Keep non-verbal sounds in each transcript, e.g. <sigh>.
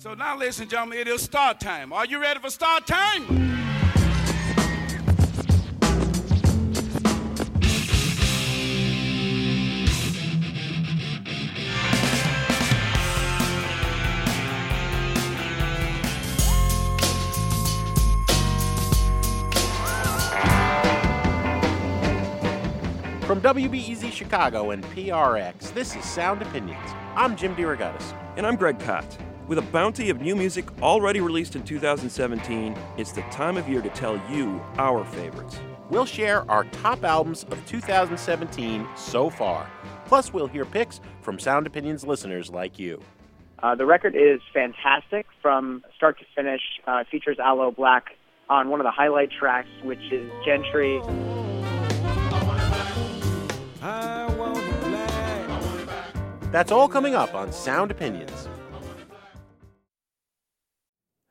So now, ladies and gentlemen, it is start time. Are you ready for start time? From WBEZ Chicago and PRX, this is Sound Opinions. I'm Jim DeRogatis. And I'm Greg Kot. With a bounty of new music already released in 2017, it's the time of year to tell you our favorites. We'll share our top albums of 2017 so far. Plus, we'll hear picks from Sound Opinions listeners like you. Uh, the record is fantastic from start to finish. Uh, features Aloe Blacc on one of the highlight tracks, which is Gentry. That's all coming up on Sound Opinions.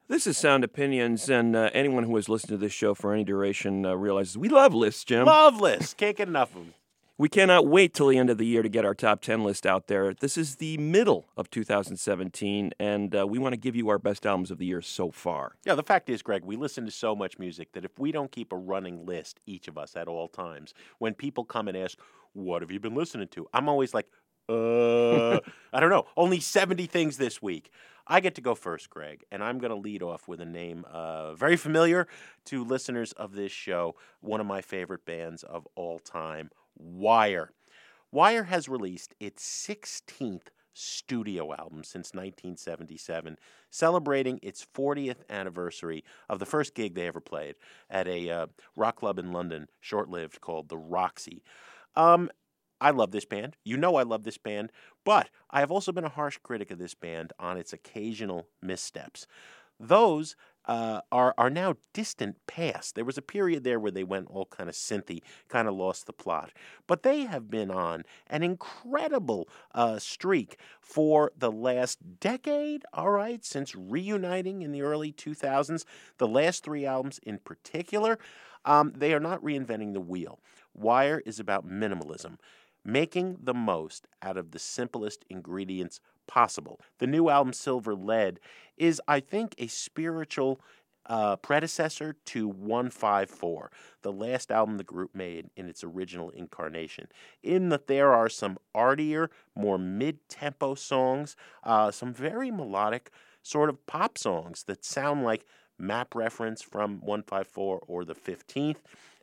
This is Sound Opinions, and uh, anyone who has listened to this show for any duration uh, realizes we love lists, Jim. Love lists. Can't get enough of them. We cannot wait till the end of the year to get our top 10 list out there. This is the middle of 2017, and uh, we want to give you our best albums of the year so far. Yeah, the fact is, Greg, we listen to so much music that if we don't keep a running list, each of us at all times, when people come and ask, What have you been listening to? I'm always like, uh, <laughs> I don't know. Only 70 things this week. I get to go first, Greg, and I'm going to lead off with a name uh, very familiar to listeners of this show, one of my favorite bands of all time, Wire. Wire has released its 16th studio album since 1977, celebrating its 40th anniversary of the first gig they ever played at a uh, rock club in London, short lived, called the Roxy. Um, I love this band. You know I love this band, but I have also been a harsh critic of this band on its occasional missteps. Those uh, are are now distant past. There was a period there where they went all kind of synthy, kind of lost the plot. But they have been on an incredible uh, streak for the last decade. All right, since reuniting in the early 2000s, the last three albums in particular, um, they are not reinventing the wheel. Wire is about minimalism making the most out of the simplest ingredients possible. The new album, Silver Lead, is, I think, a spiritual uh, predecessor to 154, the last album the group made in its original incarnation. In that there are some artier, more mid tempo songs, uh, some very melodic sort of pop songs that sound like map reference from 154 or the 15th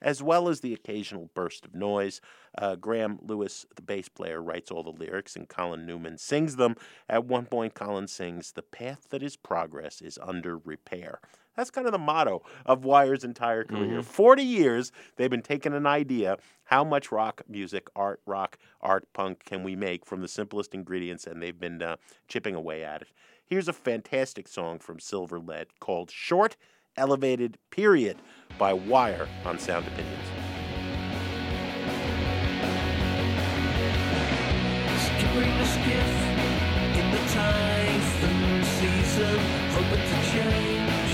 as well as the occasional burst of noise. Uh, Graham Lewis, the bass player, writes all the lyrics, and Colin Newman sings them. At one point, Colin sings, The path that is progress is under repair. That's kind of the motto of Wire's entire career. Mm-hmm. 40 years, they've been taking an idea how much rock music, art, rock, art, punk can we make from the simplest ingredients, and they've been uh, chipping away at it. Here's a fantastic song from Silver Lead called Short Elevated Period by Wire on Sound Opinions. in the typhoon season, hoping to change.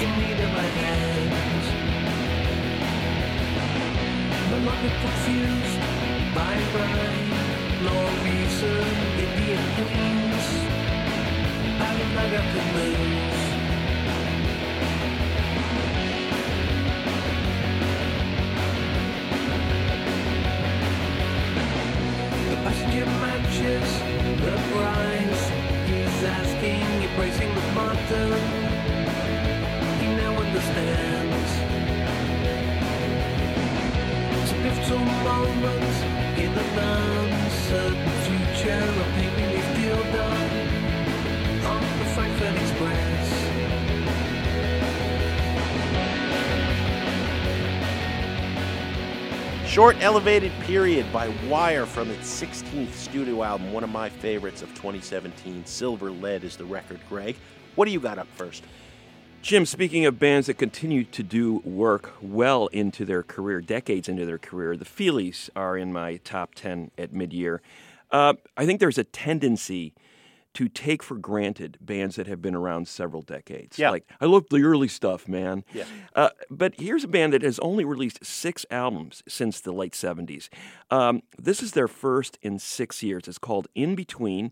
In need of my hands. No longer confused by rhyme, nor reason, Indian. I could lose. matches the price. He's asking, praising the button. He now understands. It's a pivotal moment in an uncertain future. A relief deal done Short Elevated Period by Wire from its 16th studio album, one of my favorites of 2017. Silver Lead is the record, Greg. What do you got up first? Jim, speaking of bands that continue to do work well into their career, decades into their career, the Feelies are in my top 10 at mid year. Uh, I think there's a tendency to take for granted bands that have been around several decades. Yeah. Like, I love the early stuff, man. Yeah. Uh, but here's a band that has only released six albums since the late 70s. Um, this is their first in six years. It's called In Between.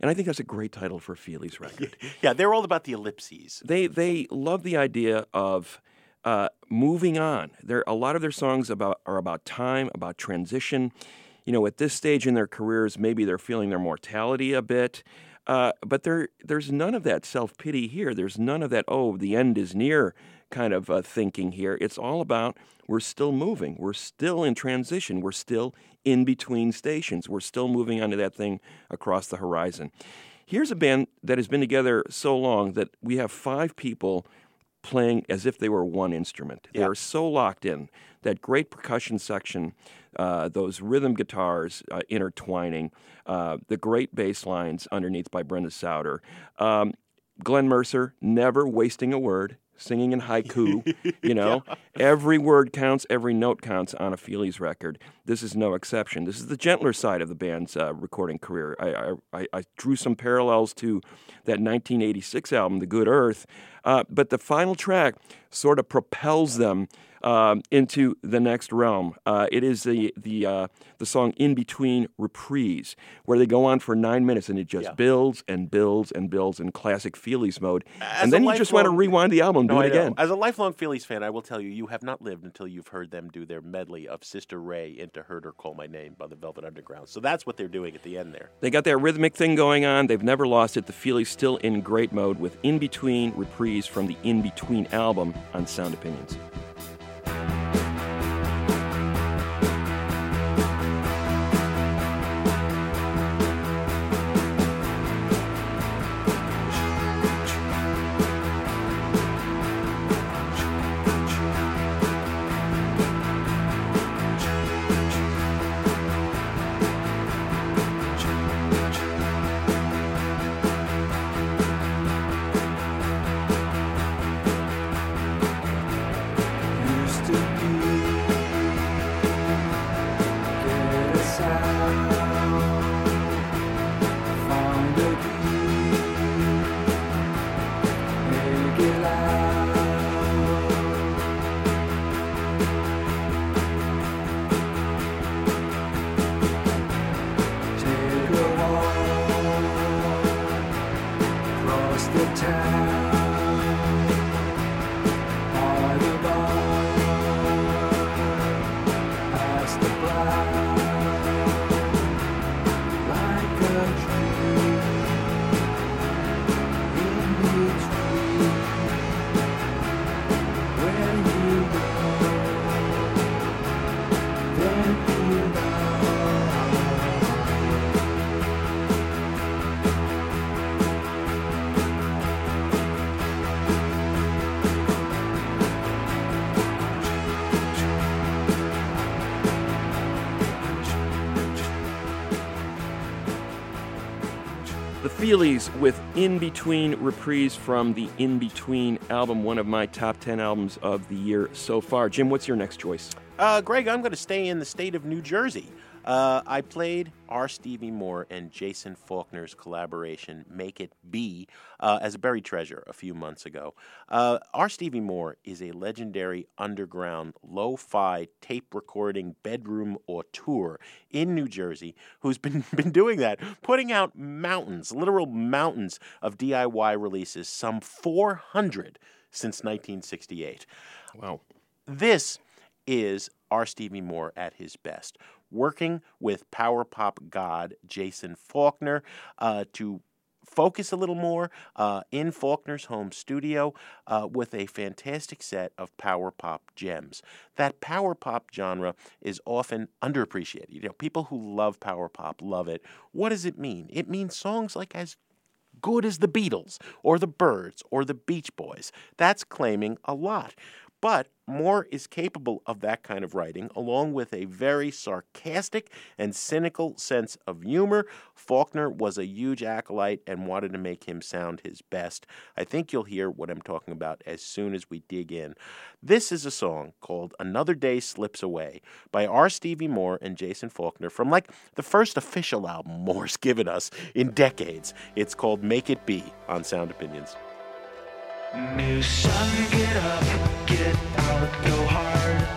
And I think that's a great title for a Feelies <laughs> record. Yeah, they're all about the ellipses. they they love the idea of uh, moving on. There a lot of their songs about are about time, about transition. You know, at this stage in their careers, maybe they're feeling their mortality a bit. Uh, but there, there's none of that self pity here. There's none of that, oh, the end is near kind of uh, thinking here. It's all about we're still moving. We're still in transition. We're still in between stations. We're still moving onto that thing across the horizon. Here's a band that has been together so long that we have five people playing as if they were one instrument. They Yeah. are so locked in. That great percussion section, uh, those rhythm guitars uh, intertwining, uh, the great bass lines underneath by Brenda Sauter. Um, Glenn Mercer never wasting a word, singing in haiku. <laughs> You know, every word counts, every note counts on a Feelies record. This is no exception. This is the gentler side of the band's uh, recording career. I, I- I drew some parallels to that 1986 album, The Good Earth, uh, but the final track sort of propels them um, into the next realm. Uh, it is the the uh, the song "In Between Reprise," where they go on for nine minutes, and it just Yeah. builds and builds and builds in classic Feelies mode. As and then you just want to rewind the album, and No, do it again. As a lifelong Feelies fan, I will tell you, you have not lived until you've heard them do their medley of Sister Ray into Heard Her Call My Name by the Velvet Underground. So that's what they're doing at the end there. They got that rhythmic thing going on. They've never lost it. The Feelies still in great mode with In Between reprise from the In Between album on Sound Opinions. Feelies with In Between reprise from the In Between album, one of my top 10 albums of the year so far. Jim, what's your next choice? Uh, Greg, I'm going to stay in the state of New Jersey. Uh, I played R. Stevie Moore and Jason Faulkner's collaboration, Make It Be, uh, as a buried treasure a few months ago. Uh, R. Stevie Moore is a legendary underground lo fi tape recording bedroom auteur in New Jersey who's been, <laughs> been doing that, putting out mountains, literal mountains of DIY releases, some 400 since 1968. Wow. This is R. Stevie Moore at his best, working with power pop god Jason Faulkner uh, to focus a little more uh, in Faulkner's home studio uh, with a fantastic set of power pop gems. That power pop genre is often underappreciated. You know, people who love power pop love it. What does it mean? It means songs like as good as the Beatles or the Byrds or the Beach Boys. That's claiming a lot. But Moore is capable of that kind of writing, along with a very sarcastic and cynical sense of humor. Faulkner was a huge acolyte and wanted to make him sound his best. I think you'll hear what I'm talking about as soon as we dig in. This is a song called Another Day Slips Away by R. Stevie Moore and Jason Faulkner from like the first official album Moore's given us in decades. It's called Make It Be on Sound Opinions. New sun, get up, get out, go hard.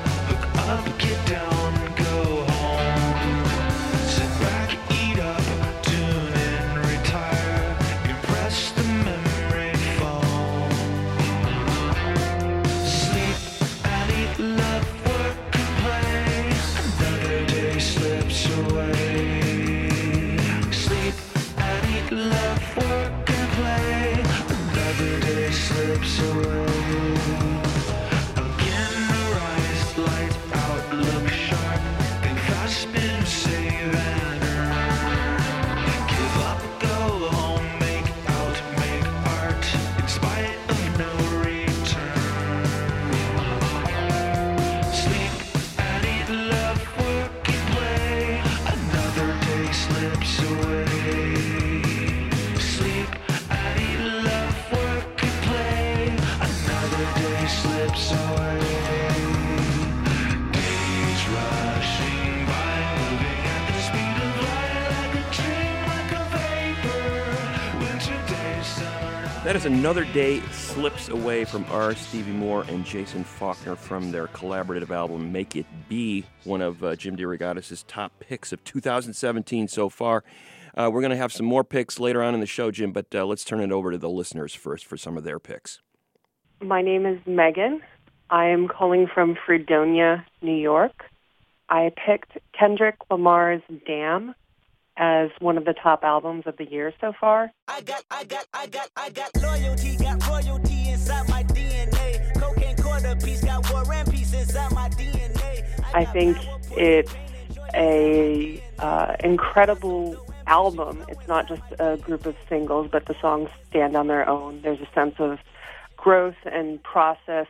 That is another day slips away from R. Stevie Moore and Jason Faulkner from their collaborative album "Make It Be," one of uh, Jim DeRogatis' top picks of 2017 so far. Uh, we're going to have some more picks later on in the show, Jim, but uh, let's turn it over to the listeners first for some of their picks. My name is Megan. I am calling from Fredonia, New York. I picked Kendrick Lamar's Damn as one of the top albums of the year so far. I got, I got, I got, I got loyalty, got royalty inside my DNA. Cocaine quarter piece, got war and peace inside my DNA. I think it's a uh, incredible album. It's not just a group of singles, but the songs stand on their own. There's a sense of growth and process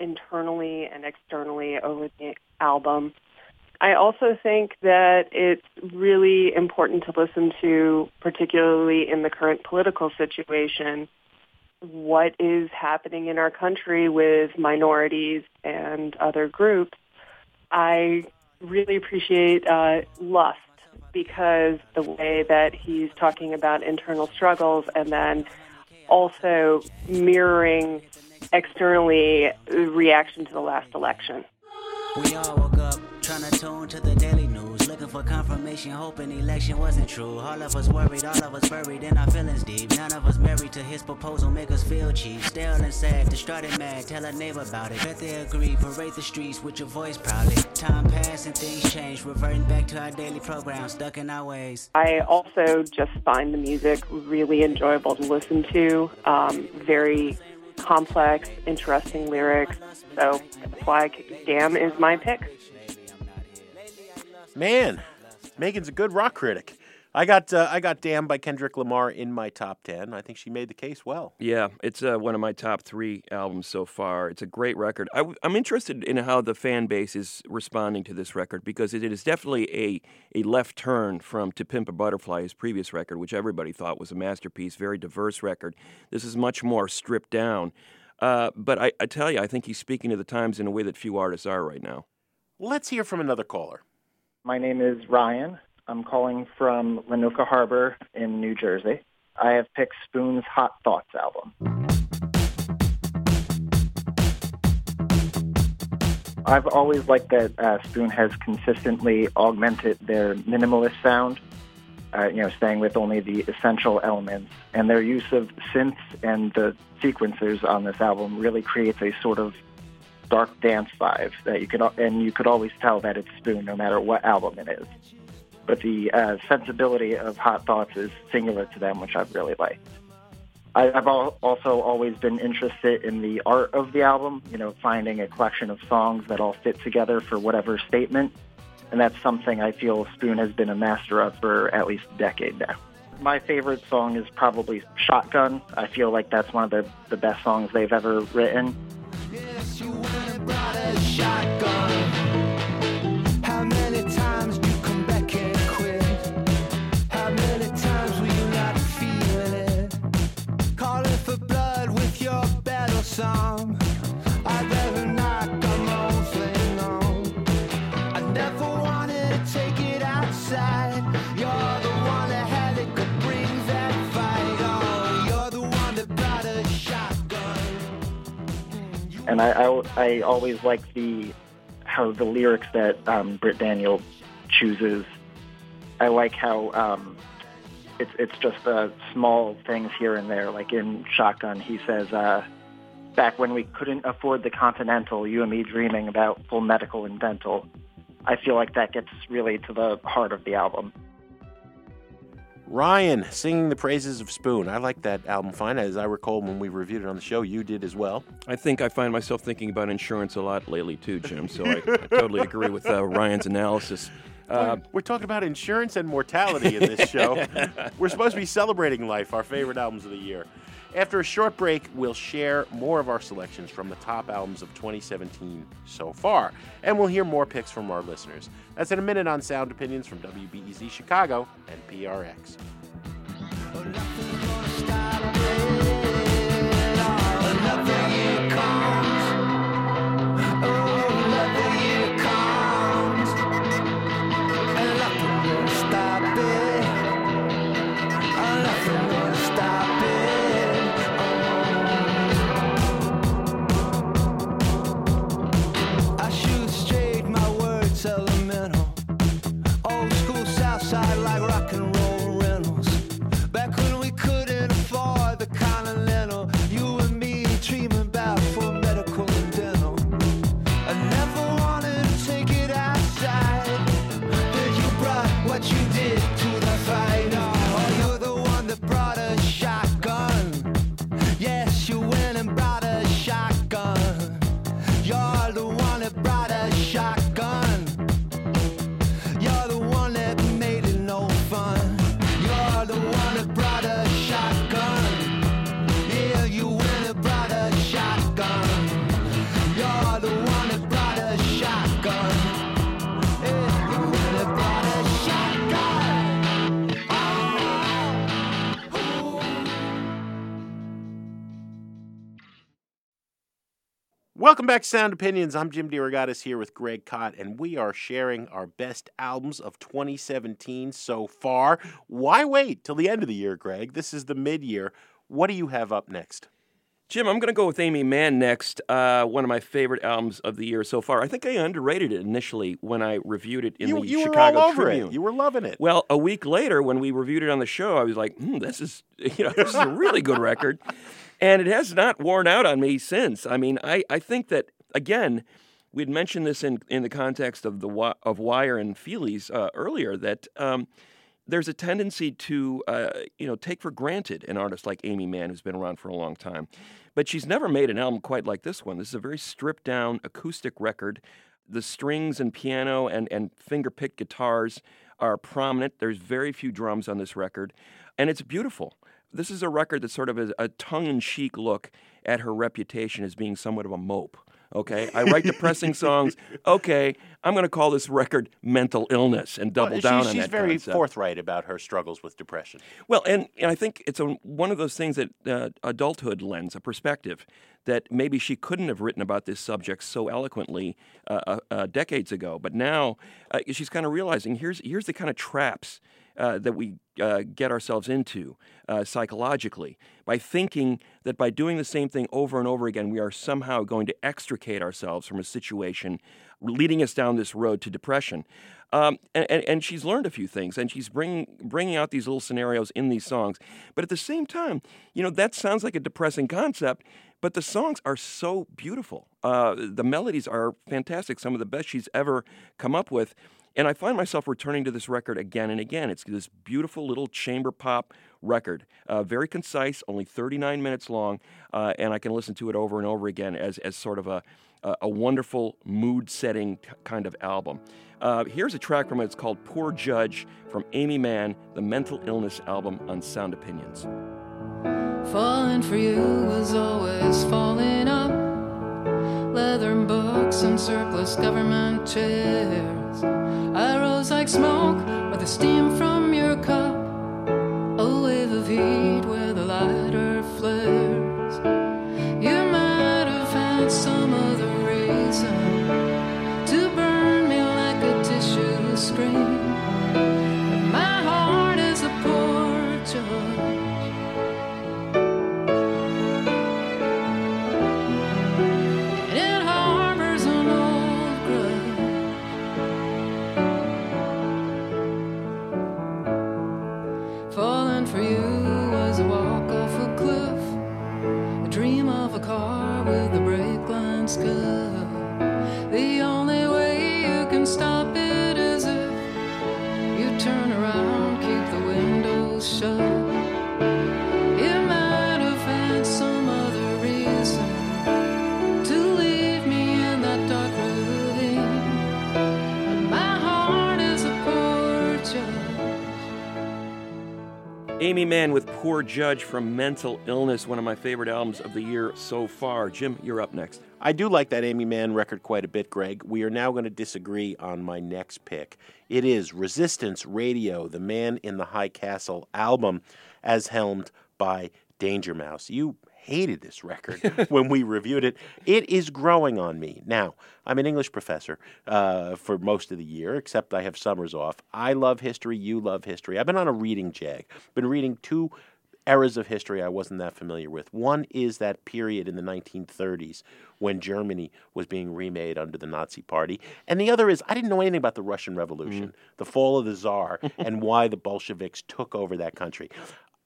internally and externally over the album. I also think that it's really important to listen to, particularly in the current political situation, what is happening in our country with minorities and other groups. I really appreciate uh, Lust because the way that he's talking about internal struggles and then also mirroring externally reaction to the last election. Woke to the daily news, looking for confirmation, hoping election wasn't true. All of us worried, all of us buried in our feelings deep. None of us married to his proposal, make us feel cheap. Still and sad, distraught and mad, tell a neighbor about it. Bet they agree, parade the streets with your voice proudly. Time passed and things changed, reverting back to our daily program, stuck in our ways. I also just find the music really enjoyable to listen to. Um, very complex, interesting lyrics. So that's why Damn is my pick. Man, Megan's a good rock critic. I got uh, I got "Damn" by Kendrick Lamar in my top ten. I think she made the case well. Yeah, it's uh, one of my top three albums so far. It's a great record. I, am interested in how the fan base is responding to this record because it is definitely a, a left turn from To Pimp a Butterfly, his previous record, which everybody thought was a masterpiece, very diverse record. This is much more stripped down. Uh, but I, I tell you, I think he's speaking to the times in a way that few artists are right now. Let's hear from another caller. My name is Ryan. I'm calling from Lenuka Harbor in New Jersey. I have picked Spoon's Hot Thoughts album. I've always liked that uh, Spoon has consistently augmented their minimalist sound, uh, you know, staying with only the essential elements. And their use of synths and the sequencers on this album really creates a sort of dark dance vibe that you could, and you could always tell that it's Spoon no matter what album it is. But the uh, sensibility of Hot Thoughts is singular to them, which I've really liked. I, I've al- also always been interested in the art of the album, you know, finding a collection of songs that all fit together for whatever statement. And that's something I feel Spoon has been a master of for at least a decade now. My favorite song is probably Shotgun. I feel like that's one of the, the best songs they've ever written. You brought a shotgun. How many times you come back and quit? How many times you not it? Calling for blood with your battle song. And I, I, I always like the how the lyrics that um, Britt Daniel chooses. I like how um, it's it's just uh, small things here and there. Like in Shotgun, he says, uh, "Back when we couldn't afford the Continental, you and me dreaming about full medical and dental." I feel like that gets really to the heart of the album. Ryan singing the praises of Spoon. I like that album fine. As I recall when we reviewed it on the show, you did as well. I think I find myself thinking about insurance a lot lately too, Jim. So I, I totally agree with uh, Ryan's analysis. Uh, We're talking about insurance and mortality in this show. <laughs> We're supposed to be celebrating life, our favorite albums of the year. After a short break, we'll share more of our selections from the top albums of 2017 so far, and we'll hear more picks from our listeners. That's in a minute on Sound Opinions from WBEZ Chicago and PRX. Oh, Welcome back to Sound Opinions. I'm Jim DeRogatis here with Greg Kot, and we are sharing our best albums of 2017 so far. Why wait till the end of the year, Greg? This is the mid year. What do you have up next? Jim, I'm going to go with Aimee Mann next. Uh, one of my favorite albums of the year so far. I think I underrated it initially when I reviewed it in you the you Chicago were all over Tribune. it. You were loving it. Well, a week later, when we reviewed it on the show, I was like, hmm, "This is, <laughs> you know, this is a really good record," and it has not worn out on me since. I mean, I, I think that again, we'd mentioned this in in the context of the of Wire and Feelies uh, earlier that. Um, there's a tendency to, uh, you know, take for granted an artist like Aimee Mann, who's been around for a long time, but she's never made an album quite like this one. This is a very stripped down acoustic record. The strings and piano and, and finger picked guitars are prominent. There's very few drums on this record, and it's beautiful. This is a record that's sort of a, a tongue in cheek look at her reputation as being somewhat of a mope. Okay, I write depressing <laughs> songs. Okay, I'm going to call this record "Mental Illness" and double Well, down she's, on she's that very concept. forthright about her struggles with depression. Well, and, and I think it's a, one of those things that uh, adulthood lends a perspective that maybe she couldn't have written about this subject so eloquently uh, uh, uh, decades ago. But now uh, she's kind of realizing here's here's the kind of traps uh, that we uh, get ourselves into psychologically by thinking that by doing the same thing over and over again, we are somehow going to extricate ourselves from a situation leading us down this road to depression. Um, and, and, and she's learned a few things, and she's bringing bringing out these little scenarios in these songs. But at the same time, you know, that sounds like a depressing concept, but the songs are so beautiful. Uh, the melodies are fantastic, some of the best she's ever come up with. And I find myself returning to this record again and again. It's this beautiful little chamber pop record, uh, very concise, only 39 minutes long, uh, and I can listen to it over and over again as, as sort of a, a, wonderful mood setting kind of album. Uh, here's a track from it. It's called Poor Judge from Aimee Mann, the mental illness album on Sound Opinions. Falling for you was always falling up. Leather books and surplus government chairs. I rose like smoke with the steam from your cup. A wave of heat Aimee Mann with Poor Judge from Mental Illness, one of my favorite albums of the year so far. Jim, you're up next. I do like that Aimee Mann record quite a bit, Greg. We are now going to disagree on my next pick. It is Resistance Radio, the Man in the High Castle album, as helmed by Danger Mouse. You hated this record when we reviewed it. It is growing on me. Now, I'm an English professor uh, for most of the year, except I have summers off. I love history. You love history. I've been on a reading jag. Been reading two eras of history I wasn't that familiar with. One is that period in the 1930s when Germany was being remade under the Nazi Party. And the other is I didn't know anything about the Russian Revolution, the fall of the Tsar, and why the Bolsheviks took over that country.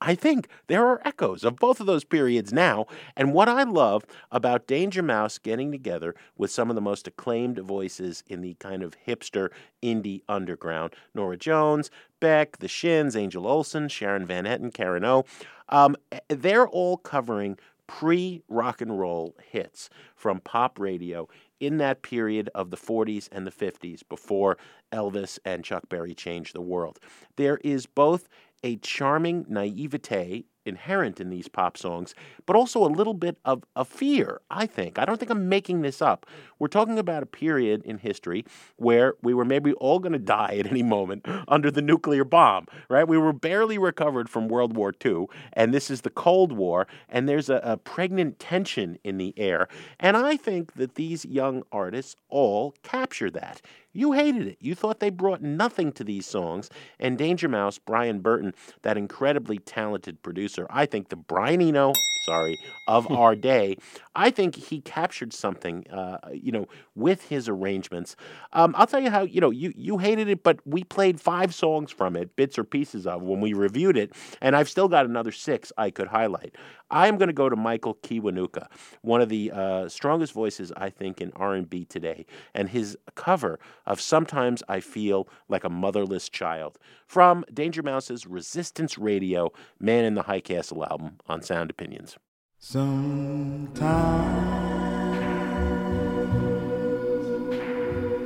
I think there are echoes of both of those periods now. And what I love about Danger Mouse getting together with some of the most acclaimed voices in the kind of hipster indie underground Norah Jones, Beck, The Shins, Angel Olsen, Sharon Van Etten, Karen O. Um, they're all covering pre rock and roll hits from pop radio in that period of the 40s and the 50s before Elvis and Chuck Berry changed the world. There is both a charming naivete inherent in these pop songs, but also a little bit of a fear, I think. I don't think I'm making this up. We're talking about a period in history where we were maybe all going to die at any moment under the nuclear bomb, right? We were barely recovered from World War II, and this is the Cold War, and there's a, a pregnant tension in the air. And I think that these young artists all capture that. You hated it. You thought they brought nothing to these songs. And Danger Mouse, Brian Burton, that incredibly talented producer, I think the Brian Eno, sorry, of our day, I think he captured something, uh, you know, with his arrangements. Um, I'll tell you how, you know, you, you hated it, but we played five songs from it, bits or pieces of, when we reviewed it, and I've still got another six I could highlight. I am going to go to Michael Kiwanuka, one of the uh, strongest voices I think in R&B today, and his cover of "Sometimes I Feel Like a Motherless Child" from Danger Mouse's Resistance Radio, Man in the High Castle album on Sound Opinions. Sometimes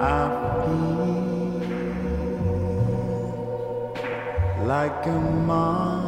I feel like a motherless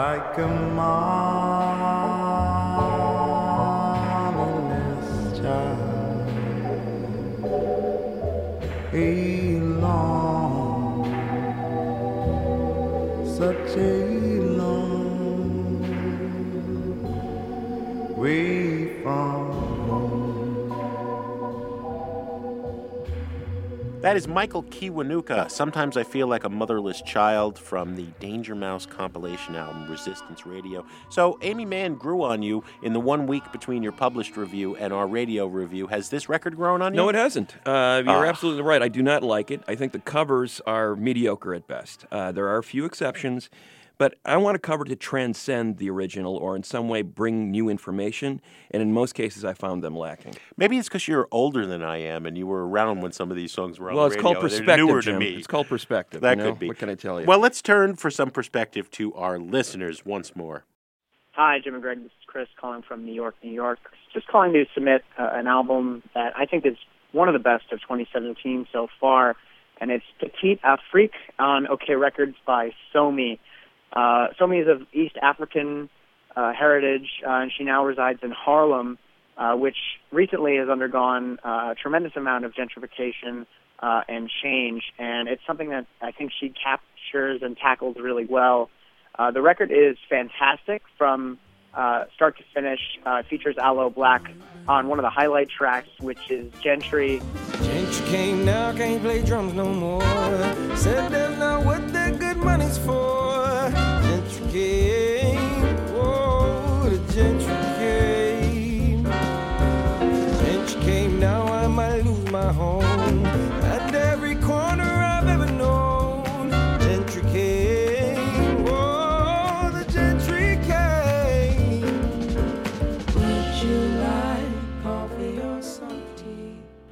like a motherless child. Alone, such a That is Michael Kiwanuka. Sometimes I feel like a motherless child from the Danger Mouse compilation album Resistance Radio. So, Aimee Mann grew on you in the one week between your published review and our radio review. Has this record grown on you? No, it hasn't. Uh, you're Ah. absolutely right. I do not like it. I think the covers are mediocre at best. Uh, there are a few exceptions, but I want a cover to transcend the original or in some way bring new information. And in most cases, I found them lacking. Maybe it's because you're older than I am and you were around when some of these songs were on well, the it's radio. called They're perspective. newer Jim. to me. It's called perspective. That you know? could be. What can I tell you? Well, let's turn for some perspective to our listeners once more. Hi, Jim and Greg. This is Chris calling from New York, New York. Just calling to submit uh, an album that I think is one of the best of 2017 so far, and it's Petite Afrique on OKeh Records by Somi. Uh, Somi is of East African uh, heritage, uh, and she now resides in Harlem, uh, which recently has undergone uh, a tremendous amount of gentrification uh, and change, and it's something that I think she captures and tackles really well. Uh, the record is fantastic from uh, start to finish. Uh, features Aloe Blacc on one of the highlight tracks, which is Gentry. Gentry came now, can't play drums no more. Said not what good money's for. Gentry came, whoa, oh, the gentry came. Gentry came now, I might lose my home.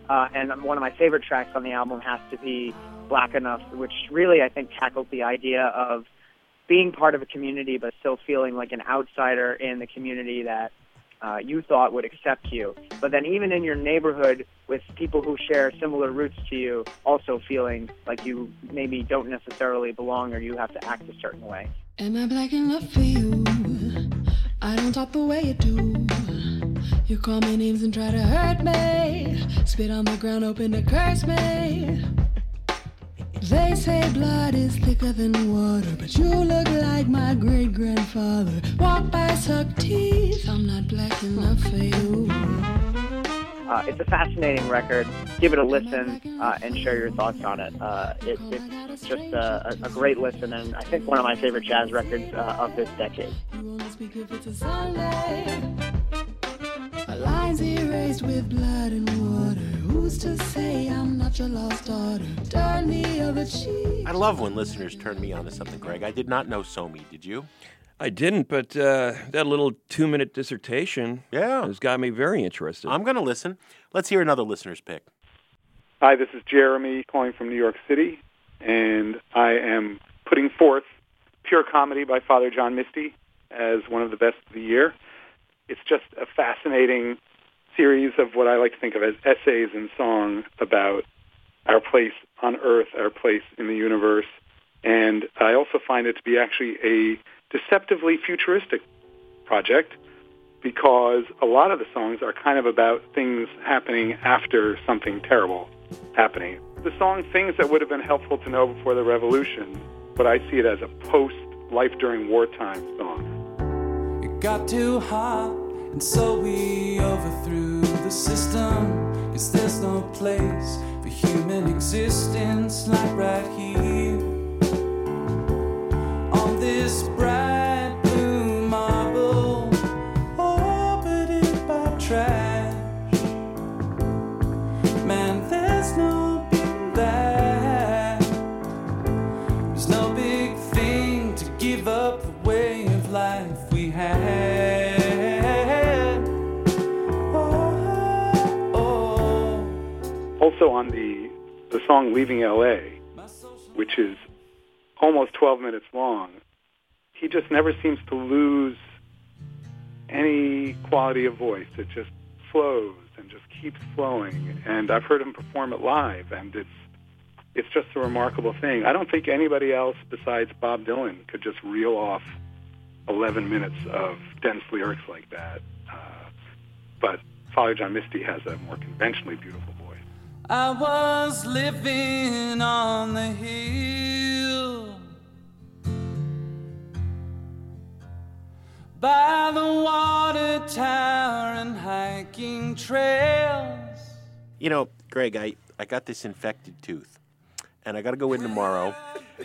Uh, and one of my favorite tracks on the album has to be Black Enough, which really I think tackles the idea of being part of a community but still feeling like an outsider in the community that uh, you thought would accept you. But then even in your neighborhood with people who share similar roots to you, also feeling like you maybe don't necessarily belong or you have to act a certain way. Am I black enough for you? I don't talk the way you do. You call me names and try to hurt me. Spit on the ground, open to curse me. They say blood is thicker than water, but you look like my great grandfather. Walk by, suck teeth. I'm not black enough for you. Uh, it's a fascinating record. Give it a listen uh, and share your thoughts on it. Uh, it it's just a, a, great listen, and I think one of my favorite jazz records uh, of this decade. Lines erased with blood and water. Who's to say I'm not your lost daughter? Turn the other cheek. I love when listeners turn me on to something, Greg. I did not know Somi. Did you? I didn't, but uh, that little two-minute dissertation Yeah. has got me very interested. I'm going to listen. Let's hear another listener's pick. Hi, this is Jeremy calling from New York City, and I am putting forth Pure Comedy by Father John Misty as one of the best of the year. It's just a fascinating series of what I like to think of as essays and song about our place on Earth, our place in the universe, and I also find it to be actually a deceptively futuristic project because a lot of the songs are kind of about things happening after something terrible happening. The song Things That Would Have Been Helpful to Know Before the Revolution, but I see it as a post life during wartime song. Got too hot, and so we overthrew the system. Cause there's no place for human existence like right here. On the, the song Leaving LA, which is almost 12 minutes long, he just never seems to lose any quality of voice. It just flows and just keeps flowing. And I've heard him perform it live, and it's it's just a remarkable thing. I don't think anybody else besides Bob Dylan could just reel off 11 minutes of dense lyrics like that. Uh, but Father John Misty has a more conventionally beautiful. I was living on the hill by the water tower and hiking trails. You know, Greg, I, I got this infected tooth, and I got to go in tomorrow,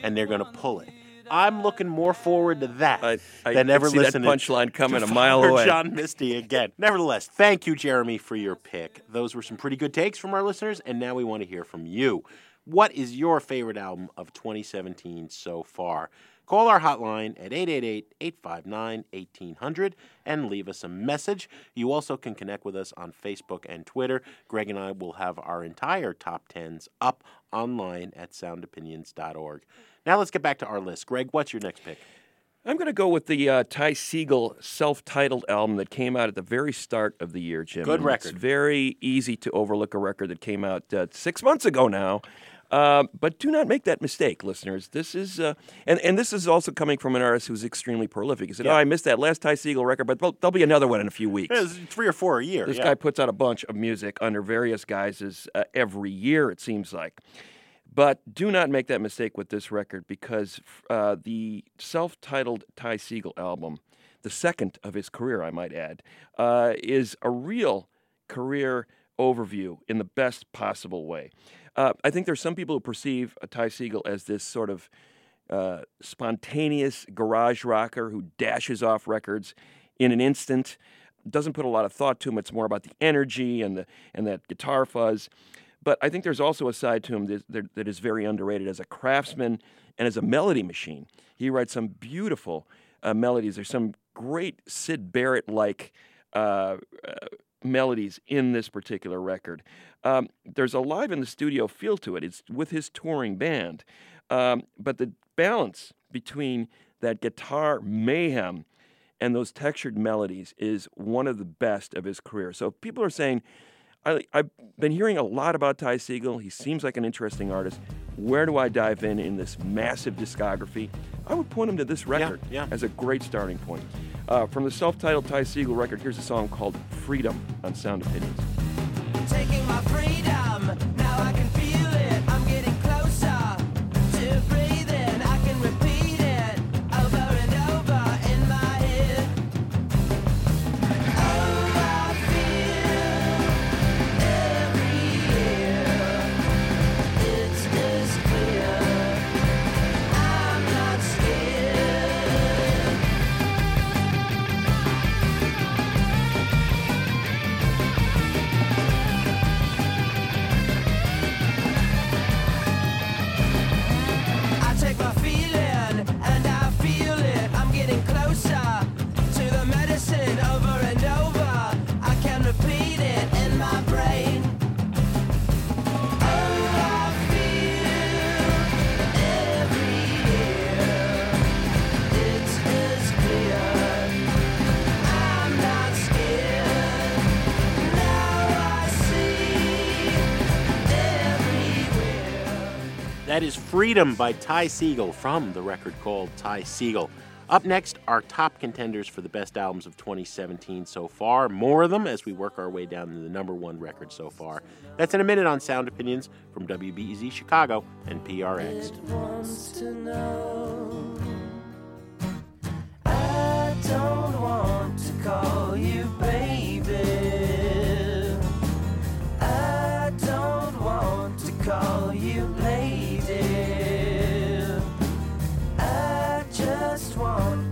and they're going to pull it. I'm looking more forward to that I, I than ever see that punchline coming a mile away. John Misty again. <laughs> Nevertheless, thank you, Jeremy, for your pick. Those were some pretty good takes from our listeners, and now we want to hear from you. What is your favorite album of 2017 so far? Call our hotline at 888-859-1800 and leave us a message. You also can connect with us on Facebook and Twitter. Greg and I will have our entire top 10s up online at soundopinions.org. Now let's get back to our list. Greg, what's your next pick? I'm going to go with the uh, Ty Segall self-titled album that came out at the very start of the year, Jim. Good record. It's very easy to overlook a record that came out uh, six months ago now. Uh, but do not make that mistake, listeners. This is, uh, and, and this is also coming from an artist who's extremely prolific. He said, Yeah. "Oh, I missed that last Ty Segall record, but there'll, there'll be another one in a few weeks." There's three or four a year. This yeah. guy puts out a bunch of music under various guises uh, every year, it seems like. But do not make that mistake with this record because uh, the self titled Ty Segall album, the second of his career, I might add, uh, is a real career overview in the best possible way. Uh, I think there's some people who perceive uh, Ty Segall as this sort of uh, spontaneous garage rocker who dashes off records in an instant. Doesn't put a lot of thought to him. It's more about the energy and the and that guitar fuzz. But I think there's also a side to him that, that, is very underrated as a craftsman and as a melody machine. He writes some beautiful uh, melodies. There's some great Syd Barrett like uh, uh, melodies in this particular record. Um, there's a live in the studio feel to it. It's with his touring band, um, but the balance between that guitar mayhem and those textured melodies is one of the best of his career. So people are saying, I, I've been hearing a lot about Ty Segall. He seems like an interesting artist. Where do I dive in in this massive discography? I would point him to this record yeah. as a great starting point. Uh, from the self-titled Ty Segall record, here's a song called "Freedom" on Sound Opinions. Freedom by Ty Segall from the record called Ty Segall. Up next, our top contenders for the best albums of 2017 so far. More of them as we work our way down to the number one record so far. That's in a minute on Sound Opinions from WBEZ Chicago and PRX. call you. Just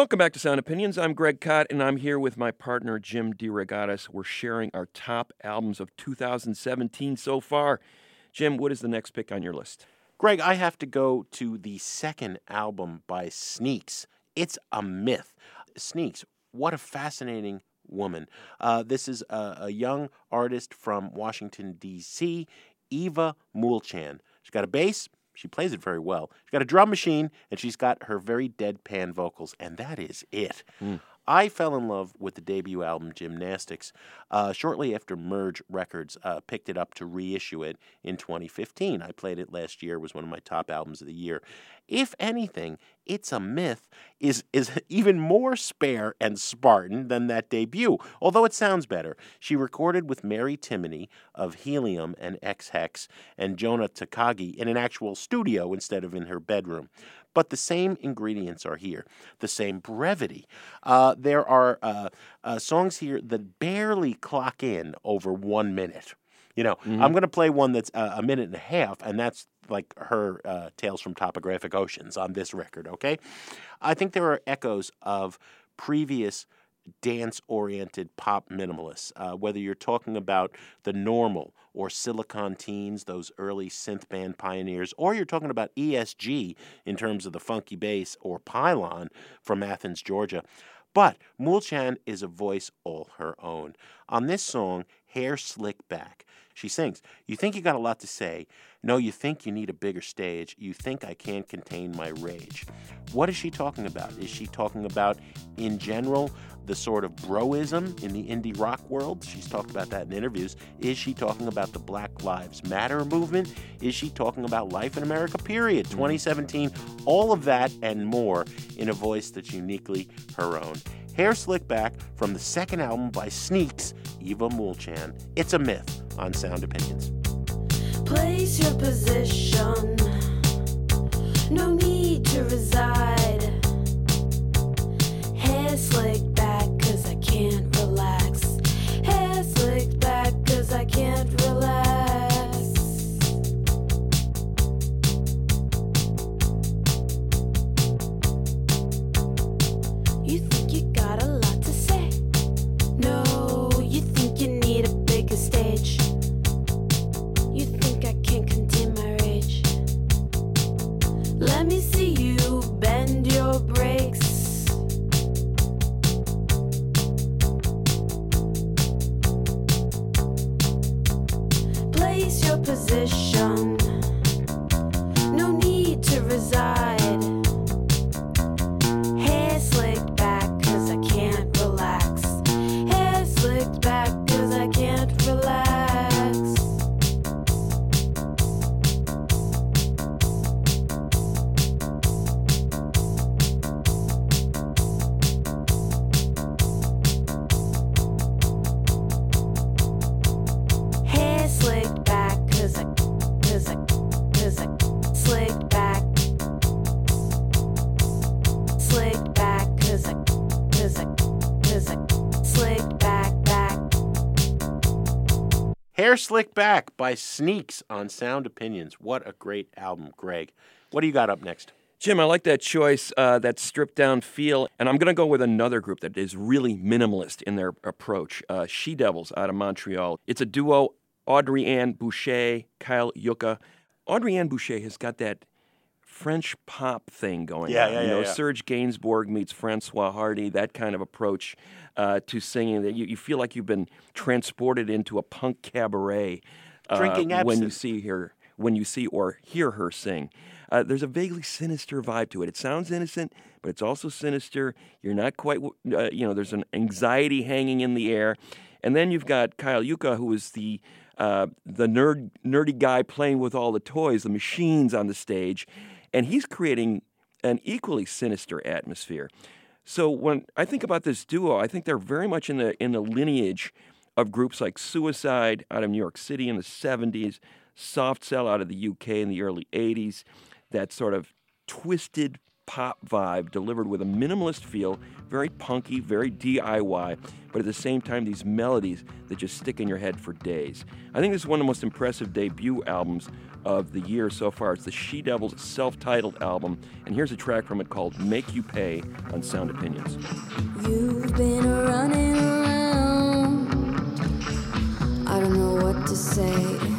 Welcome back to Sound Opinions. I'm Greg Kot, and I'm here with my partner Jim DeRogatis. We're sharing our top albums of 2017 so far. Jim, what is the next pick on your list? Greg, I have to go to the second album by Sneaks. It's a myth. Sneaks, what a fascinating woman. Uh, this is a, a young artist from Washington, D.C., Eva Moultrie. She's got a bass. She plays it very well. She's got a drum machine, and she's got her very deadpan vocals, and that is it. Hmm. I fell in love with the debut album Gymnastics uh, shortly after Merge Records uh, picked it up to reissue it in 2015. I played it last year; it was one of my top albums of the year. If anything, "It's a Myth" is is <laughs> even more spare and Spartan than that debut. Although it sounds better, she recorded with Mary Timony of Helium and Ex Hex and Jonah Takagi in an actual studio instead of in her bedroom. But the same ingredients are here, the same brevity. Uh, there are uh, uh, songs here that barely clock in over one minute. You know, I'm going to play one that's uh, a minute and a half, and that's like her uh, Tales from Topographic Oceans on this record, okay? I think there are echoes of previous dance oriented pop minimalists, uh, whether you're talking about the normal or Silicon Teens, those early synth band pioneers, or you're talking about ESG in terms of the funky bass or Pylon from Athens, Georgia. But Moultrie is a voice all her own. On this song, Hair Slick Back, she sings, You think you got a lot to say. No, you think you need a bigger stage. You think I can't contain my rage. What is she talking about? Is she talking about, in general, the sort of broism in the indie rock world? She's talked about that in interviews. Is she talking about the Black Lives Matter movement? Is she talking about life in America, period? Mm. 2017, all of that and more in a voice that's uniquely her own. Hair Slick Back from the second album by Sneaks, Eva Moultrie. It's a myth on Sound Opinions. Place your position. No need to reside. Hair slicked Hair Slick Back by Sneaks on Sound Opinions. What a great album, Greg. What do you got up next? Jim, I like that choice, uh, that stripped down feel. And I'm going to go with another group that is really minimalist in their approach uh, She Devils out of Montreal. It's a duo, Audrey Ann Boucher, Kyle Jukka. Audrey Ann Boucher has got that French pop thing going Yeah, on. yeah, you know, yeah. Serge Gainsbourg meets Françoise Hardy, that kind of approach uh, to singing that you, you feel like you've been transported into a punk cabaret uh, Drinking when you see her, when you see or hear her sing. Uh, there's a vaguely sinister vibe to it. It sounds innocent, but it's also sinister. You're not quite, uh, you know, there's an anxiety hanging in the air. And then you've got Kyle Jukka, who is the uh, the nerd nerdy guy playing with all the toys, the machines on the stage, and he's creating an equally sinister atmosphere. So when I think about this duo, I think they're very much in the in the lineage of groups like Suicide out of New York City in the 70s, Soft Cell out of the UK in the early 80s, that sort of twisted pop vibe delivered with a minimalist feel, very punky, very DIY, but at the same time, these melodies that just stick in your head for days. I think this is one of the most impressive debut albums of the year so far. It's the She Devils self titled album, and here's a track from it called Make You Pay on Sound Opinions. You've been running around. I don't know what to say.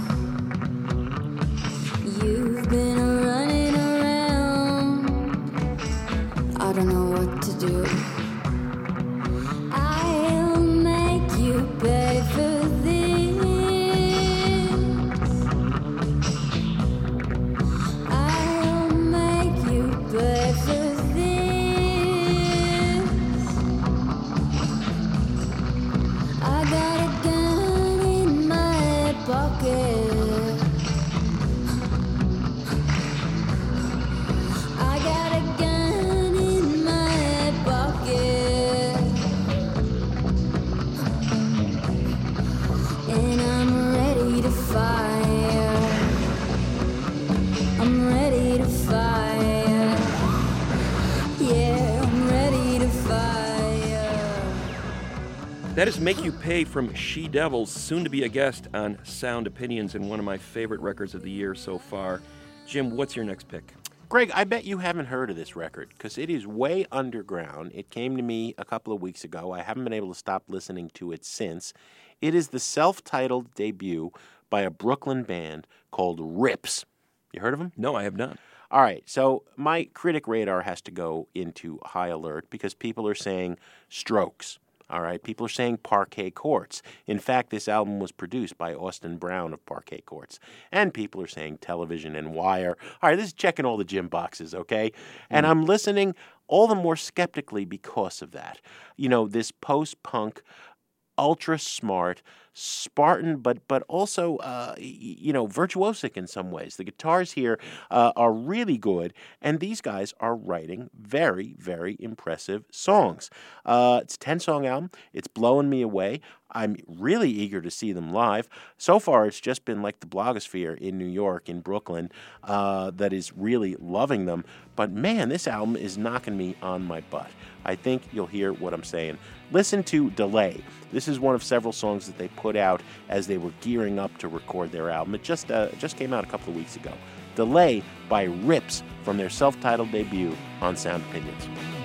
From She Devils, soon to be a guest on Sound Opinions and one of my favorite records of the year so far. Jim, what's your next pick? Greg, I bet you haven't heard of this record because it is way underground. It came to me a couple of weeks ago. I haven't been able to stop listening to it since. It is the self titled debut by a Brooklyn band called Rips. You heard of them? No, I have not. All right, so my critic radar has to go into high alert because people are saying strokes. All right, people are saying parquet courts. In fact, this album was produced by Austin Brown of Parquet Courts. And people are saying television and wire. All right, this is checking all the Jim boxes, okay? And hmm. I'm listening all the more skeptically because of that. You know, this post punk, ultra smart, Spartan, but but also uh, you know virtuosic in some ways. The guitars here uh, are really good, and these guys are writing very very impressive songs. Uh, it's a ten song album. It's blowing me away. I'm really eager to see them live. So far, it's just been like the blogosphere in New York, in Brooklyn, uh, that is really loving them. But man, this album is knocking me on my butt. I think you'll hear what I'm saying. Listen to Delay. This is one of several songs that they put out as they were gearing up to record their album. It just uh, just came out a couple of weeks ago. Delay by Rips from their self-titled debut on Sound Opinions.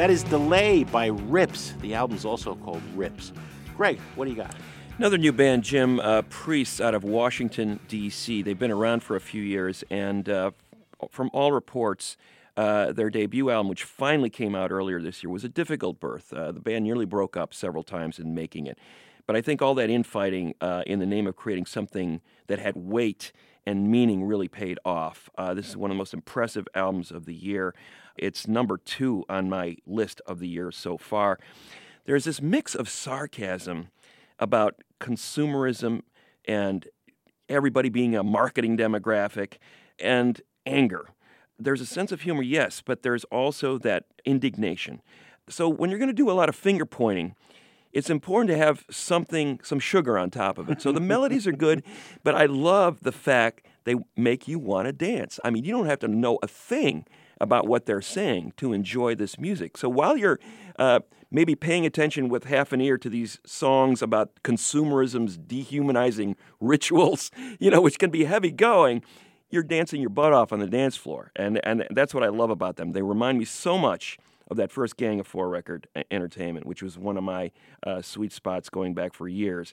That is Delay by Rips. The album's also called Rips. Greg, what do you got? Another new band, Jim uh, Priests, out of Washington, D.C. They've been around for a few years, and uh, from all reports, uh, their debut album, which finally came out earlier this year, was a difficult birth. Uh, the band nearly broke up several times in making it. But I think all that infighting uh, in the name of creating something that had weight and meaning really paid off. Uh, this is one of the most impressive albums of the year. It's number two on my list of the year so far. There's this mix of sarcasm about consumerism and everybody being a marketing demographic and anger. There's a sense of humor, yes, but there's also that indignation. So when you're going to do a lot of finger pointing, it's important to have something, some sugar on top of it. So the melodies are good, but I love the fact they make you want to dance. I mean, you don't have to know a thing about what they're saying to enjoy this music. So while you're uh, maybe paying attention with half an ear to these songs about consumerism's dehumanizing <laughs> rituals, you know, which can be heavy going, you're dancing your butt off on the dance floor. And, and that's what I love about them. They remind me so much of that first Gang of Four record, Entertainment, which was one of my uh, sweet spots going back for years.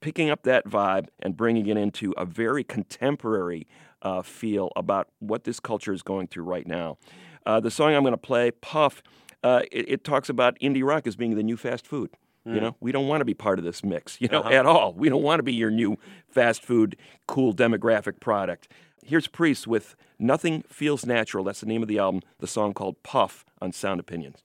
Picking up that vibe and bringing it into a very contemporary uh, feel about what this culture is going through right now. Uh, the song I'm going to play, Puff, uh, it, it talks about indie rock as being the new fast food. You Mm. know, we don't want to be part of this mix, you know, Uh-huh. at all. We don't want to be your new fast food, cool demographic product. Here's Priest with Nothing Feels Natural. That's the name of the album, the song called Puff on Sound Opinions.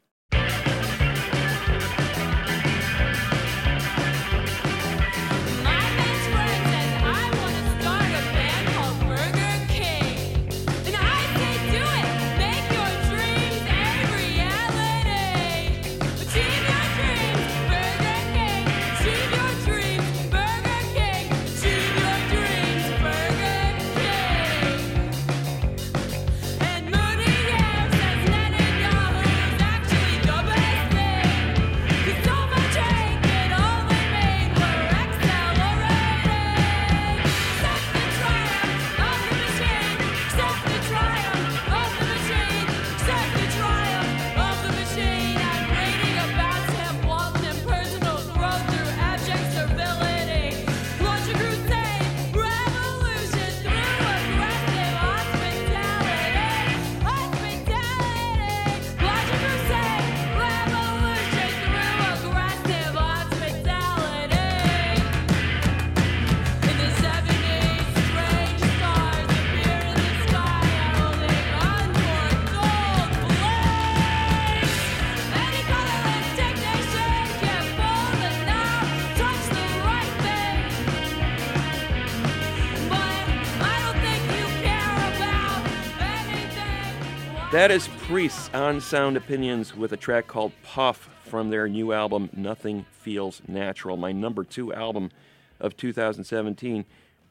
That is Priests on Sound Opinions with a track called Puff from their new album, Nothing Feels Natural, my number two album of 2017.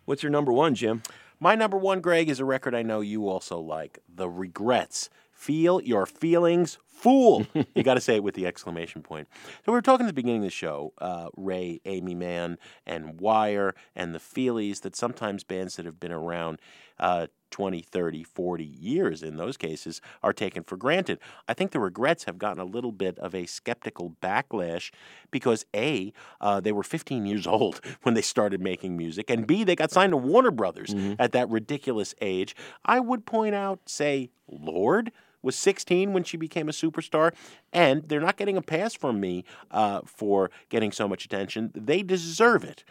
What's your number one, Jim? My number one, Greg, is a record I know you also like The Regrettes. Feel your feelings, fool. <laughs> you got to say it with the exclamation point. So, we were talking at the beginning of the show, uh, Ray, Aimee Mann, and Wire, and the feelies that sometimes bands that have been around uh, 20, 30, 40 years in those cases are taken for granted. I think the Regrettes have gotten a little bit of a skeptical backlash because A, uh, they were 15 years <laughs> old when they started making music, and B, they got signed to Warner Brothers at that ridiculous age. I would point out, say, Lorde was 16 when she became a superstar, and they're not getting a pass from me uh, for getting so much attention. They deserve it.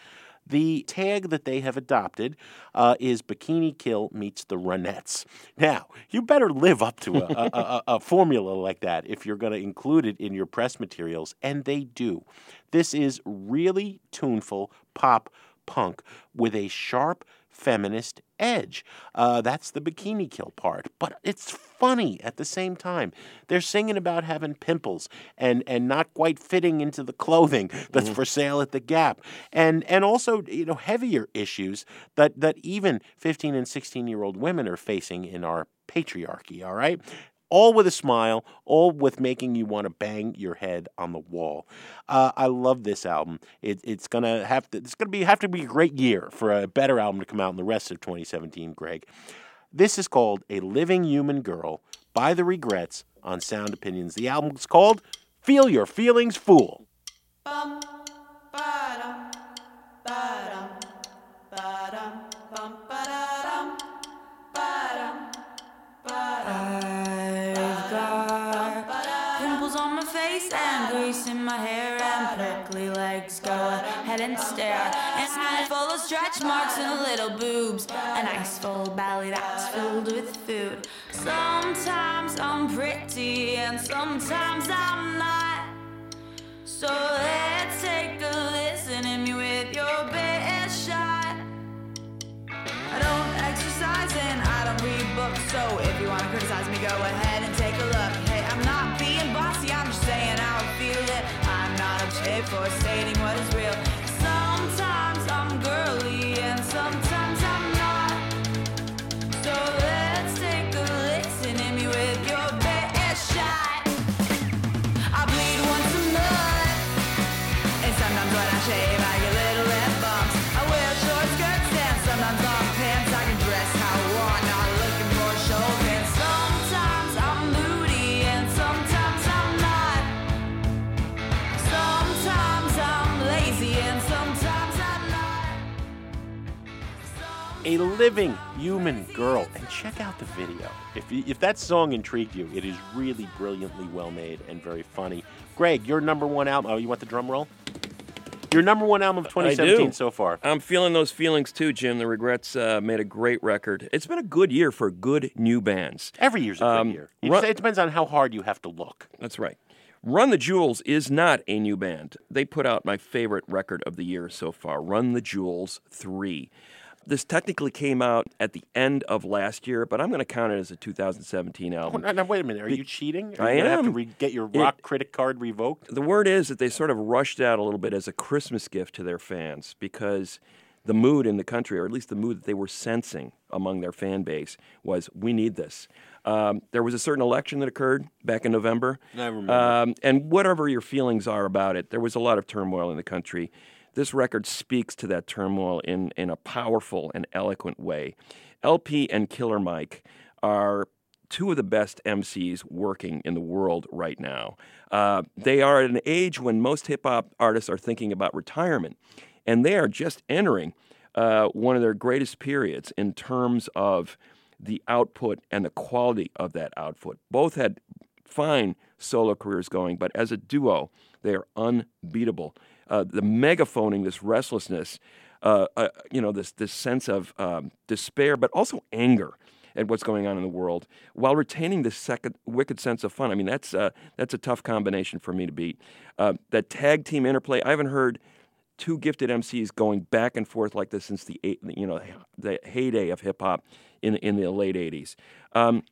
The tag that they have adopted uh, is Bikini Kill meets the Ronettes. Now, you better live up to a, a, a, a formula like that if you're going to include it in your press materials, and they do. This is really tuneful pop punk with a sharp feminist edge. Uh, that's the bikini kill part, but it's funny at the same time. They're singing about having pimples and and not quite fitting into the clothing <laughs> that's for sale at the Gap, and and also you know heavier issues that that even 15 and 16 year old women are facing in our patriarchy. All right all with a smile, all with making you want to bang your head on the wall. Uh, I love this album. It, it's gonna have to. It's gonna be have to be a great year for a better album to come out in the rest of 2017. Greg, this is called "A Living Human Girl" by The Regrettes on Sound Opinions. The album is called "Feel Your Feelings, Fool." I've my hair and prickly legs. Go ahead and stare. And smile full of stretch marks and little boobs. A nice full belly that's filled with food. Sometimes I'm pretty and sometimes I'm not. So let's take a listen at me with your best shot. I don't exercise and I don't read books, so if you wanna criticize me, go ahead and take a look. For stating what is real. A living human girl. And check out the video. If, you- if that song intrigued you, it is really brilliantly well made and very funny. Greg, your number one album. Oh, you want the drum roll? Your number one album of 2017 do. so far. I'm feeling those feelings too, Jim. The Regrettes uh, made a great record. It's been a good year for good new bands. Every year's a good Um, year. Run- it depends on how hard you have to look. That's right. Run the Jewels is not a new band. They put out my favorite record of the year so far, Run the Jewels 3. This technically came out at the end of last year, but I'm going to count it as a 2017 Oh, album. now, now, wait a minute. Are you cheating? Are I you gonna have to am. re- get your It- rock critic card revoked? The word is that they sort of rushed out a little bit as a Christmas gift to their fans because the mood in the country, or at least the mood that they were sensing among their fan base, was we need this. Um, there was a certain election that occurred back in November. I remember. Um, and whatever your feelings are about it, there was a lot of turmoil in the country. This record speaks to that turmoil in, in a powerful and eloquent way. El-P and Killer Mike are two of the best MCs working in the world right now. Uh, they are at an age when most hip hop artists are thinking about retirement, and they are just entering uh, one of their greatest periods in terms of the output and the quality of that output. Both had fine solo careers going, but as a duo, they are unbeatable. Uh, the megaphoning, this restlessness, uh, uh, you know, this this sense of um, despair, but also anger at what's going on in the world, while retaining this second wicked sense of fun. I mean, that's uh, that's a tough combination for me to beat. Uh, that tag team interplay, I haven't heard two gifted MCs going back and forth like this since the you know the heyday of hip hop in in the late '80s. Um,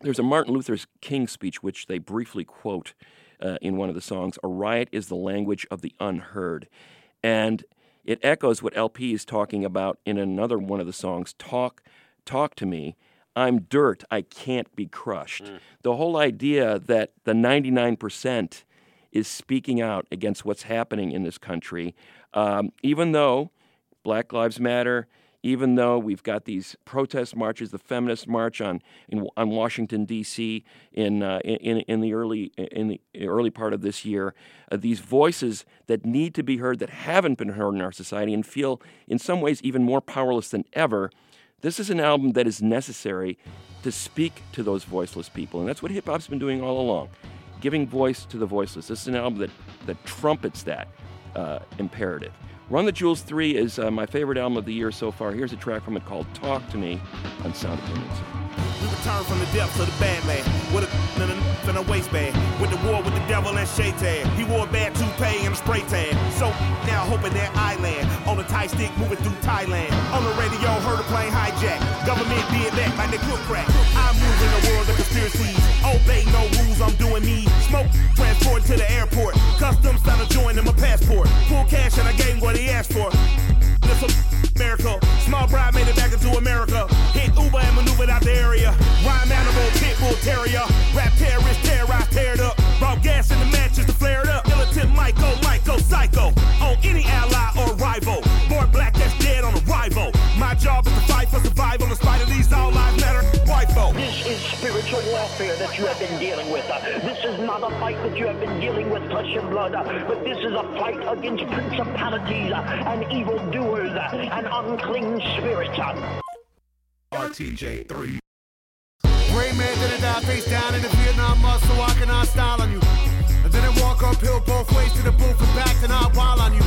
There's a Martin Luther King speech which they briefly quote uh, in one of the songs. A riot is the language of the unheard, and it echoes what El-P is talking about in another one of the songs. Talk, talk to me. I'm dirt. I can't be crushed. The whole idea that the 99% is speaking out against what's happening in this country, um, even though Black Lives Matter, even though we've got these protest marches, the feminist march on in, on Washington D.C. in uh, in in the early in the early part of this year, uh, these voices that need to be heard that haven't been heard in our society and feel in some ways even more powerless than ever. This is an album that is necessary to speak to those voiceless people, and that's what hip hop's been doing all along, giving voice to the voiceless. This is an album that that trumpets that uh, imperative. Run the Jewels 3 is uh, my favorite album of the year so far. Here's a track from it called Talk to Me on Sound Opinions. We return from the depths of the bad man with a and a, and a waistband. With the war with the devil and Shaitan. He wore a bad toupee and a spray tan. So now hoping that I land on a Thai stick moving through Thailand. On the radio, heard a plane hijack. Government did that like they cook crack. I move in the world of conspiracies. Obey no rules, I'm doing me. Smoke, transport to the airport. Customs found a joint in my passport. Full cash and I gave him what he asked for. This a miracle. Small bride made it back into America. Hit Uber and maneuvered out the area. Rhyme animal, pit bull terrier. Rap terrorist, terrorized, teared up. Brought gas in the matches to flare it up. Militant Michael, Michael, psycho. Warfare that you have been dealing with. Uh, This is not a fight that you have been dealing with flesh and blood, uh, but this is a fight against principalities uh, and evildoers and unclean spirits. uh. RTJ3. Great man did it die face down in the Vietnam mud so I can not style on you. And then I walk uphill both ways to the booth and back and I'll wild on you.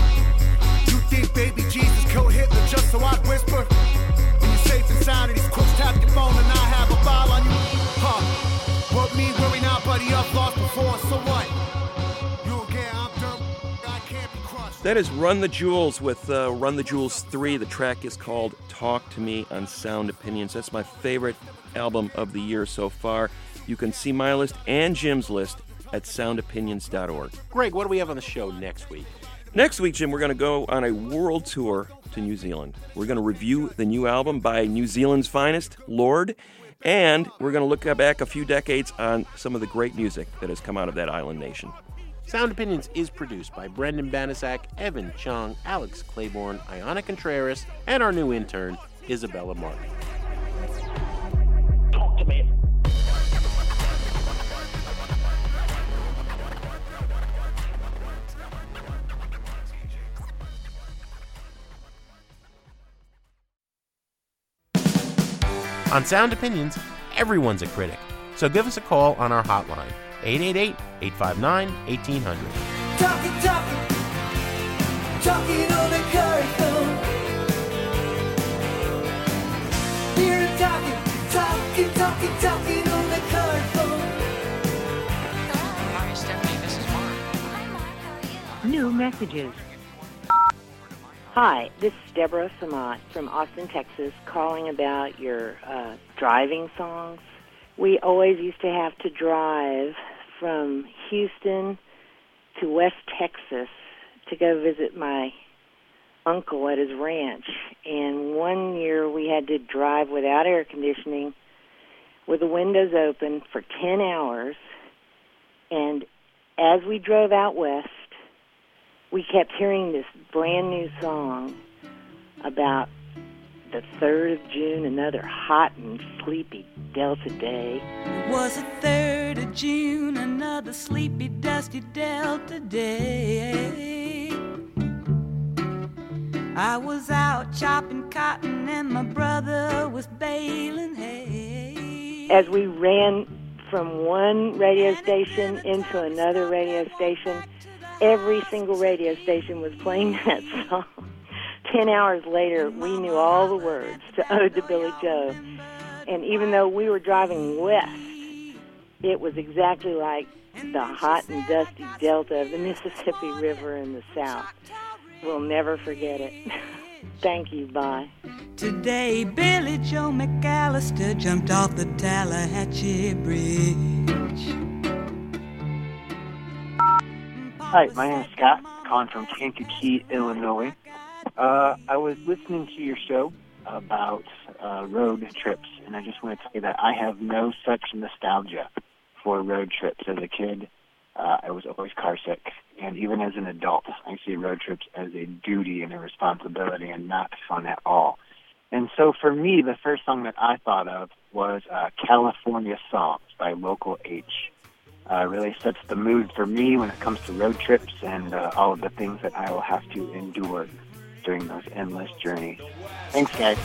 You think baby Jesus killed Hitler just so I'd whisper? And you're safe and sound and these crooks tap your phone and I have a file on you. Buddy, I've lost before, so what? You again, I'm done. I can't be crushed. That is Run the Jewels with uh, Run the Jewels 3. The track is called Talk to Me on Sound Opinions. That's my favorite album of the year so far. You can see my list and Jim's list at soundopinions.org. Greg, what do we have on the show next week? Next week, Jim, we're going to go on a world tour to New Zealand. We're going to review the new album by New Zealand's finest, Lorde, and we're going to look back a few decades on some of the great music that has come out of that island nation. Sound Opinions is produced by Brendan Banaszak, Evan Chong, Alex Claiborne, Ayana Contreras, and our new intern, Isabella Martin. Talk to me. On Sound Opinions, everyone's a critic. So give us a call on our hotline, 888 859 1800. Talking, talking, talking on the curriculum. Hear it talking, talking, talking, talking on the curriculum. Hi, Stephanie. This is Mark. Hi Mark, how are you? New messages. Hi, this is Deborah Samat from Austin, Texas, calling about your uh, driving songs. We always used to have to drive from Houston to West Texas to go visit my uncle at his ranch. And one year we had to drive without air conditioning with the windows open for 10 hours. And as we drove out west, we kept hearing this brand new song about the 3rd of June, another hot and sleepy Delta day. It was the 3rd of June, another sleepy, dusty Delta day. I was out chopping cotton and my brother was baling hay. As we ran from one radio station into another radio station, every single radio station was playing <laughs> that song. Ten hours later, we knew all the words to Ode to Billie Joe. And even though we were driving west, it was exactly like the hot and dusty delta of the <laughs> Mississippi River in the south. We'll never forget it. <laughs> Thank you. Bye. Today, Billie Joe McAllister jumped off the Tallahatchie Bridge. Hi, my name is Scott, calling from Kankakee, Illinois. Uh, I was listening to your show about uh, road trips, and I just want to tell you that I have no such nostalgia for road trips. As a kid, uh, I was always car sick, and even as an adult, I see road trips as a duty and a responsibility and not fun at all. And so for me, the first song that I thought of was uh, California Songs by Local H. Uh, really sets the mood for me when it comes to road trips and uh, all of the things that I will have to endure during those endless journeys. Thanks, guys.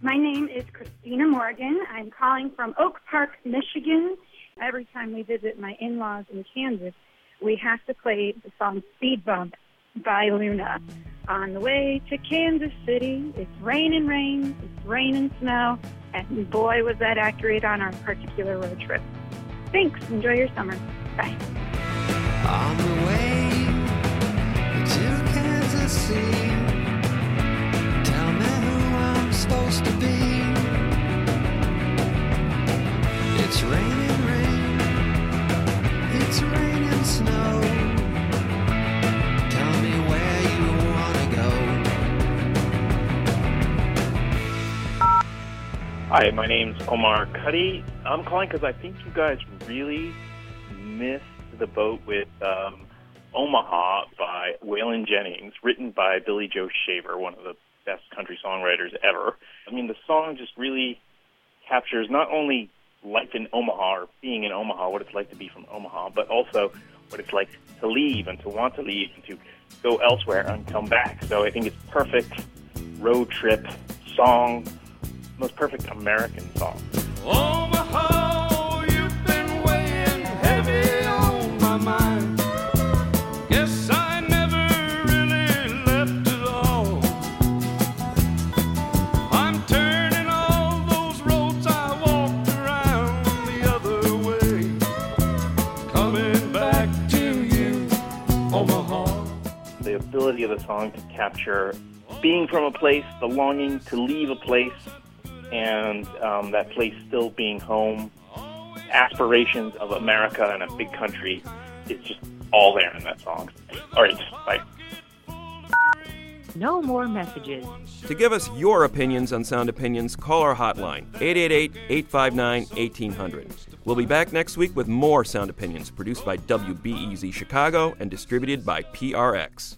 My name is Christina Morgan. I'm calling from Oak Park, Michigan. Every time we visit my in laws in Kansas, we have to play the song Speed Bump by Luna. On the way to Kansas City, it's rain and rain, it's rain and snow, and boy, was that accurate on our particular road trip. Thanks. Enjoy your summer. Bye. Hi, my name's Omar Cuddy. I'm calling because I think you guys really missed the boat with um, Omaha by Waylon Jennings, written by Billy Joe Shaver, one of the best country songwriters ever. I mean, the song just really captures not only life in Omaha or being in Omaha, what it's like to be from Omaha, but also what it's like to leave and to want to leave and to go elsewhere and come back. So I think it's perfect road trip song, most perfect American song. Omaha, you've been weighing heavy on my mind. Guess I never really left at all. I'm turning all those roads I walked around the other way. Coming back to you, Omaha. The ability of the song to capture being from a place, the longing to leave a place, and um, that place still being home, aspirations of America and a big country. It's just all there in that song. All right, bye. No more messages. To give us your opinions on Sound Opinions, call our hotline, 888 859 1800. We'll be back next week with more Sound Opinions produced by WBEZ Chicago and distributed by PRX.